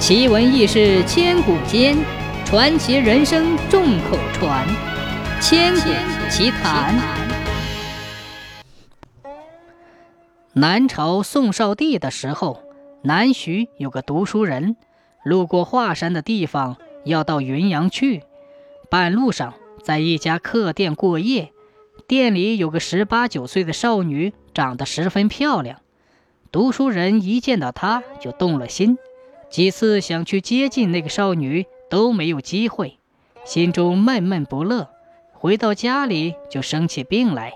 奇闻异事千古间，传奇人生众口传。千古奇谈。南朝宋少帝的时候，南徐有个读书人，路过华山的地方，要到云阳去。半路上，在一家客店过夜，店里有个十八九岁的少女，长得十分漂亮。读书人一见到她，就动了心。几次想去接近那个少女都没有机会，心中闷闷不乐。回到家里就生起病来。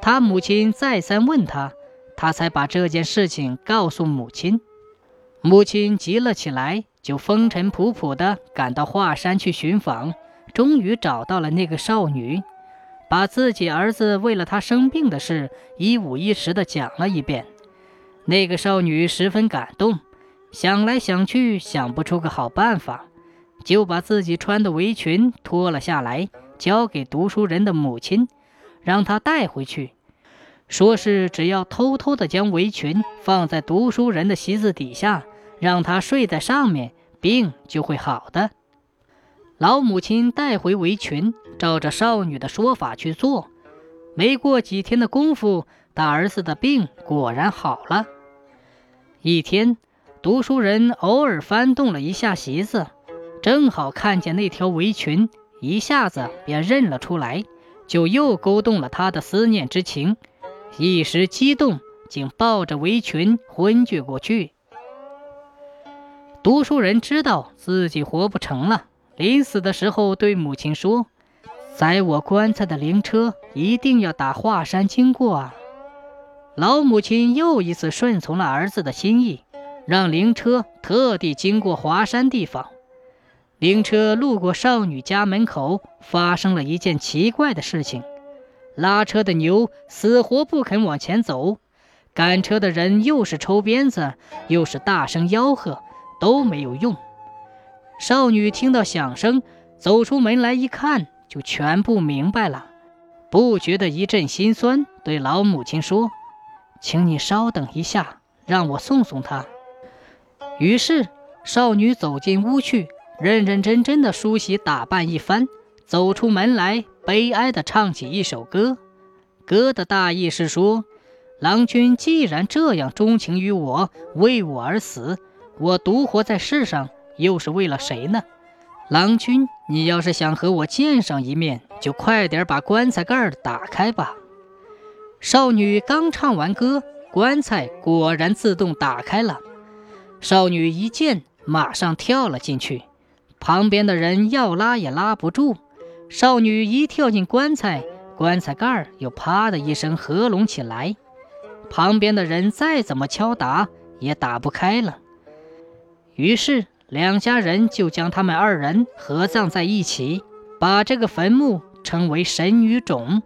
他母亲再三问他，他才把这件事情告诉母亲。母亲急了起来，就风尘仆仆地赶到华山去寻访，终于找到了那个少女，把自己儿子为了他生病的事一五一十地讲了一遍。那个少女十分感动。想来想去，想不出个好办法，就把自己穿的围裙脱了下来，交给读书人的母亲，让他带回去，说是只要偷偷的将围裙放在读书人的席子底下，让他睡在上面，病就会好的。老母亲带回围裙，照着少女的说法去做，没过几天的功夫，大儿子的病果然好了。一天。读书人偶尔翻动了一下席子，正好看见那条围裙，一下子便认了出来，就又勾动了他的思念之情，一时激动，竟抱着围裙昏厥过去。读书人知道自己活不成了，临死的时候对母亲说：“载我棺材的灵车一定要打华山经过啊！”老母亲又一次顺从了儿子的心意。让灵车特地经过华山地方，灵车路过少女家门口，发生了一件奇怪的事情：拉车的牛死活不肯往前走，赶车的人又是抽鞭子，又是大声吆喝，都没有用。少女听到响声，走出门来一看，就全部明白了，不觉得一阵心酸，对老母亲说：“请你稍等一下，让我送送她。”于是，少女走进屋去，认认真真的梳洗打扮一番，走出门来，悲哀的唱起一首歌。歌的大意是说：郎君既然这样钟情于我，为我而死，我独活在世上又是为了谁呢？郎君，你要是想和我见上一面，就快点把棺材盖打开吧。少女刚唱完歌，棺材果然自动打开了。少女一见，马上跳了进去，旁边的人要拉也拉不住。少女一跳进棺材，棺材盖又啪的一声合拢起来，旁边的人再怎么敲打也打不开了。于是两家人就将他们二人合葬在一起，把这个坟墓称为神女冢。